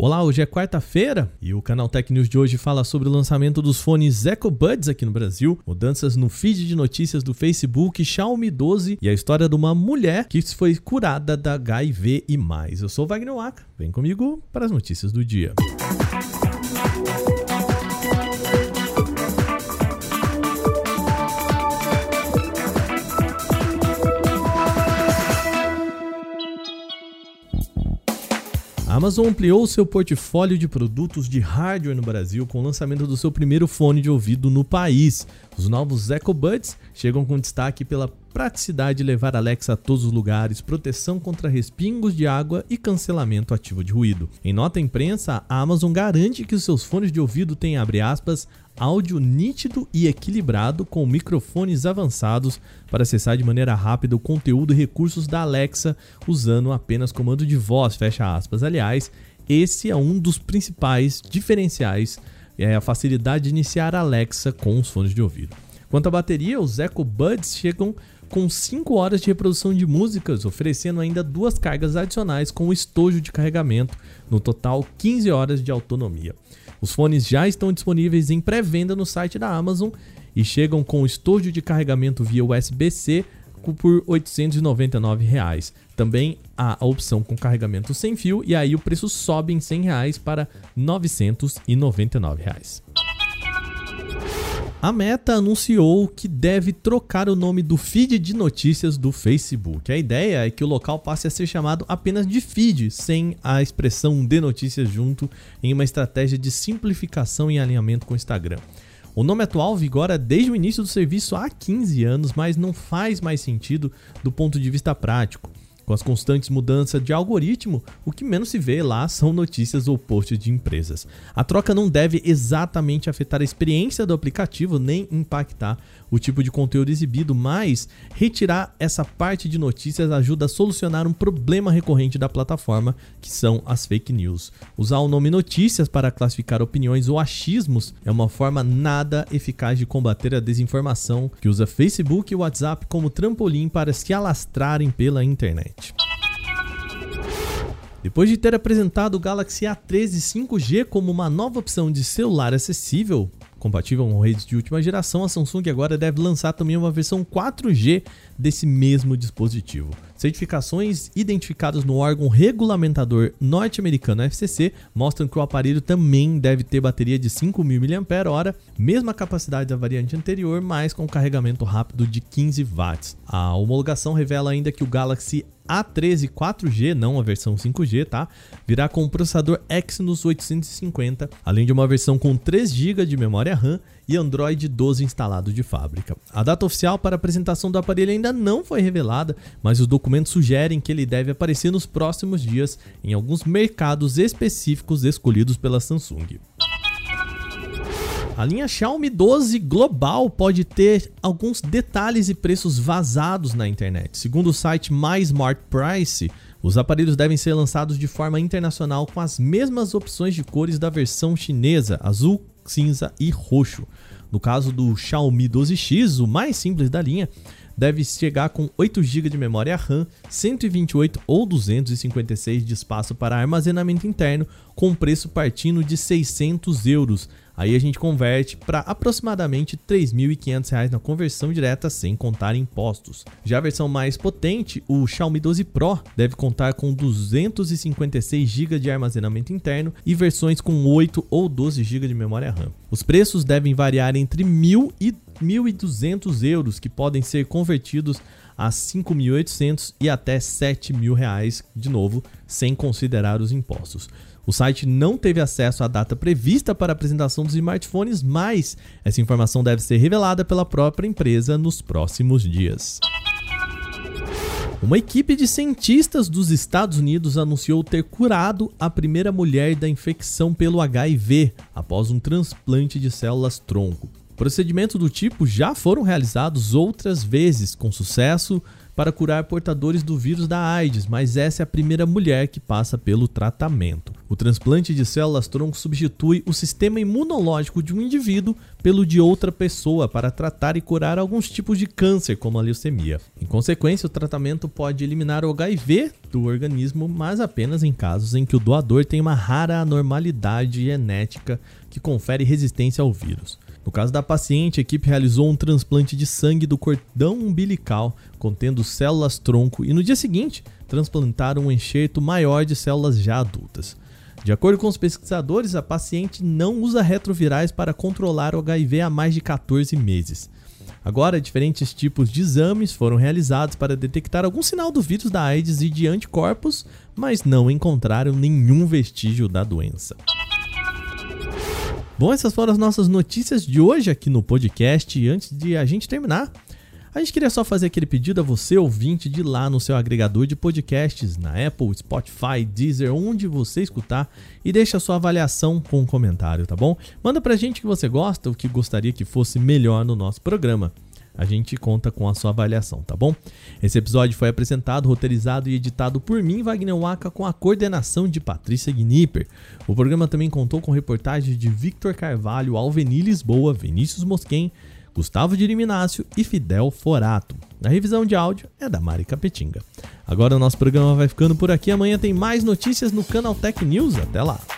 Olá, hoje é quarta-feira e o canal Tech News de hoje fala sobre o lançamento dos fones EcoBuds aqui no Brasil, mudanças no feed de notícias do Facebook, Xiaomi 12 e a história de uma mulher que foi curada da HIV e mais. Eu sou Wagner Waka, vem comigo para as notícias do dia. Música Amazon ampliou seu portfólio de produtos de hardware no Brasil com o lançamento do seu primeiro fone de ouvido no país. Os novos EcoBuds chegam com destaque pela praticidade de levar Alexa a todos os lugares, proteção contra respingos de água e cancelamento ativo de ruído. Em nota à imprensa, a Amazon garante que os seus fones de ouvido têm, abre aspas, áudio nítido e equilibrado com microfones avançados para acessar de maneira rápida o conteúdo e recursos da Alexa usando apenas comando de voz, fecha aspas. Aliás, esse é um dos principais diferenciais, é a facilidade de iniciar a Alexa com os fones de ouvido. Quanto à bateria, os Echo Buds chegam com 5 horas de reprodução de músicas, oferecendo ainda duas cargas adicionais com estojo de carregamento, no total 15 horas de autonomia. Os fones já estão disponíveis em pré-venda no site da Amazon e chegam com estojo de carregamento via USB-C por 899 reais. Também há a opção com carregamento sem fio e aí o preço sobe em 100 reais para 999 reais. A Meta anunciou que deve trocar o nome do feed de notícias do Facebook. A ideia é que o local passe a ser chamado apenas de feed, sem a expressão de notícias junto, em uma estratégia de simplificação e alinhamento com o Instagram. O nome atual vigora desde o início do serviço há 15 anos, mas não faz mais sentido do ponto de vista prático. Com as constantes mudanças de algoritmo, o que menos se vê lá são notícias ou posts de empresas. A troca não deve exatamente afetar a experiência do aplicativo nem impactar o tipo de conteúdo exibido, mas retirar essa parte de notícias ajuda a solucionar um problema recorrente da plataforma, que são as fake news. Usar o nome notícias para classificar opiniões ou achismos é uma forma nada eficaz de combater a desinformação, que usa Facebook e WhatsApp como trampolim para se alastrarem pela internet. Depois de ter apresentado o Galaxy A13 5G como uma nova opção de celular acessível, compatível com redes de última geração, a Samsung agora deve lançar também uma versão 4G desse mesmo dispositivo. Certificações identificadas no órgão regulamentador norte-americano FCC mostram que o aparelho também deve ter bateria de 5.000 mAh, mesma capacidade da variante anterior, mas com carregamento rápido de 15 watts. A homologação revela ainda que o Galaxy a13 4G, não a versão 5G, tá? Virá com o processador Exynos 850, além de uma versão com 3 GB de memória RAM e Android 12 instalado de fábrica. A data oficial para a apresentação do aparelho ainda não foi revelada, mas os documentos sugerem que ele deve aparecer nos próximos dias em alguns mercados específicos escolhidos pela Samsung. A linha Xiaomi 12 global pode ter alguns detalhes e preços vazados na internet. Segundo o site My Smart Price, os aparelhos devem ser lançados de forma internacional com as mesmas opções de cores da versão chinesa, azul, cinza e roxo. No caso do Xiaomi 12X, o mais simples da linha, deve chegar com 8 GB de memória RAM, 128 ou 256 de espaço para armazenamento interno, com preço partindo de 600 euros. Aí a gente converte para aproximadamente R$ 3.500 na conversão direta sem contar impostos. Já a versão mais potente, o Xiaomi 12 Pro, deve contar com 256 GB de armazenamento interno e versões com 8 ou 12 GB de memória RAM. Os preços devem variar entre 1.000 e 1.200 euros, que podem ser convertidos a 5.800 e até 7.000 reais, de novo, sem considerar os impostos. O site não teve acesso à data prevista para a apresentação dos smartphones, mas essa informação deve ser revelada pela própria empresa nos próximos dias. Uma equipe de cientistas dos Estados Unidos anunciou ter curado a primeira mulher da infecção pelo HIV após um transplante de células tronco. Procedimentos do tipo já foram realizados outras vezes com sucesso para curar portadores do vírus da AIDS, mas essa é a primeira mulher que passa pelo tratamento. O transplante de células-tronco substitui o sistema imunológico de um indivíduo pelo de outra pessoa para tratar e curar alguns tipos de câncer, como a leucemia. Em consequência, o tratamento pode eliminar o HIV do organismo, mas apenas em casos em que o doador tem uma rara anormalidade genética que confere resistência ao vírus. No caso da paciente, a equipe realizou um transplante de sangue do cordão umbilical contendo células tronco e no dia seguinte transplantaram um enxerto maior de células já adultas. De acordo com os pesquisadores, a paciente não usa retrovirais para controlar o HIV há mais de 14 meses. Agora, diferentes tipos de exames foram realizados para detectar algum sinal do vírus da AIDS e de anticorpos, mas não encontraram nenhum vestígio da doença. Bom, essas foram as nossas notícias de hoje aqui no podcast. E antes de a gente terminar, a gente queria só fazer aquele pedido a você, ouvinte, de lá no seu agregador de podcasts, na Apple, Spotify, Deezer, onde você escutar, e deixa a sua avaliação com um comentário, tá bom? Manda pra gente o que você gosta, o que gostaria que fosse melhor no nosso programa a gente conta com a sua avaliação, tá bom? Esse episódio foi apresentado, roteirizado e editado por mim, Wagner Waka, com a coordenação de Patrícia Gnipper. O programa também contou com reportagens de Victor Carvalho, Alveni Lisboa, Vinícius Mosquen, Gustavo de Liminácio e Fidel Forato. A revisão de áudio é da Mari Capetinga. Agora o nosso programa vai ficando por aqui. Amanhã tem mais notícias no Canal Tech News. Até lá!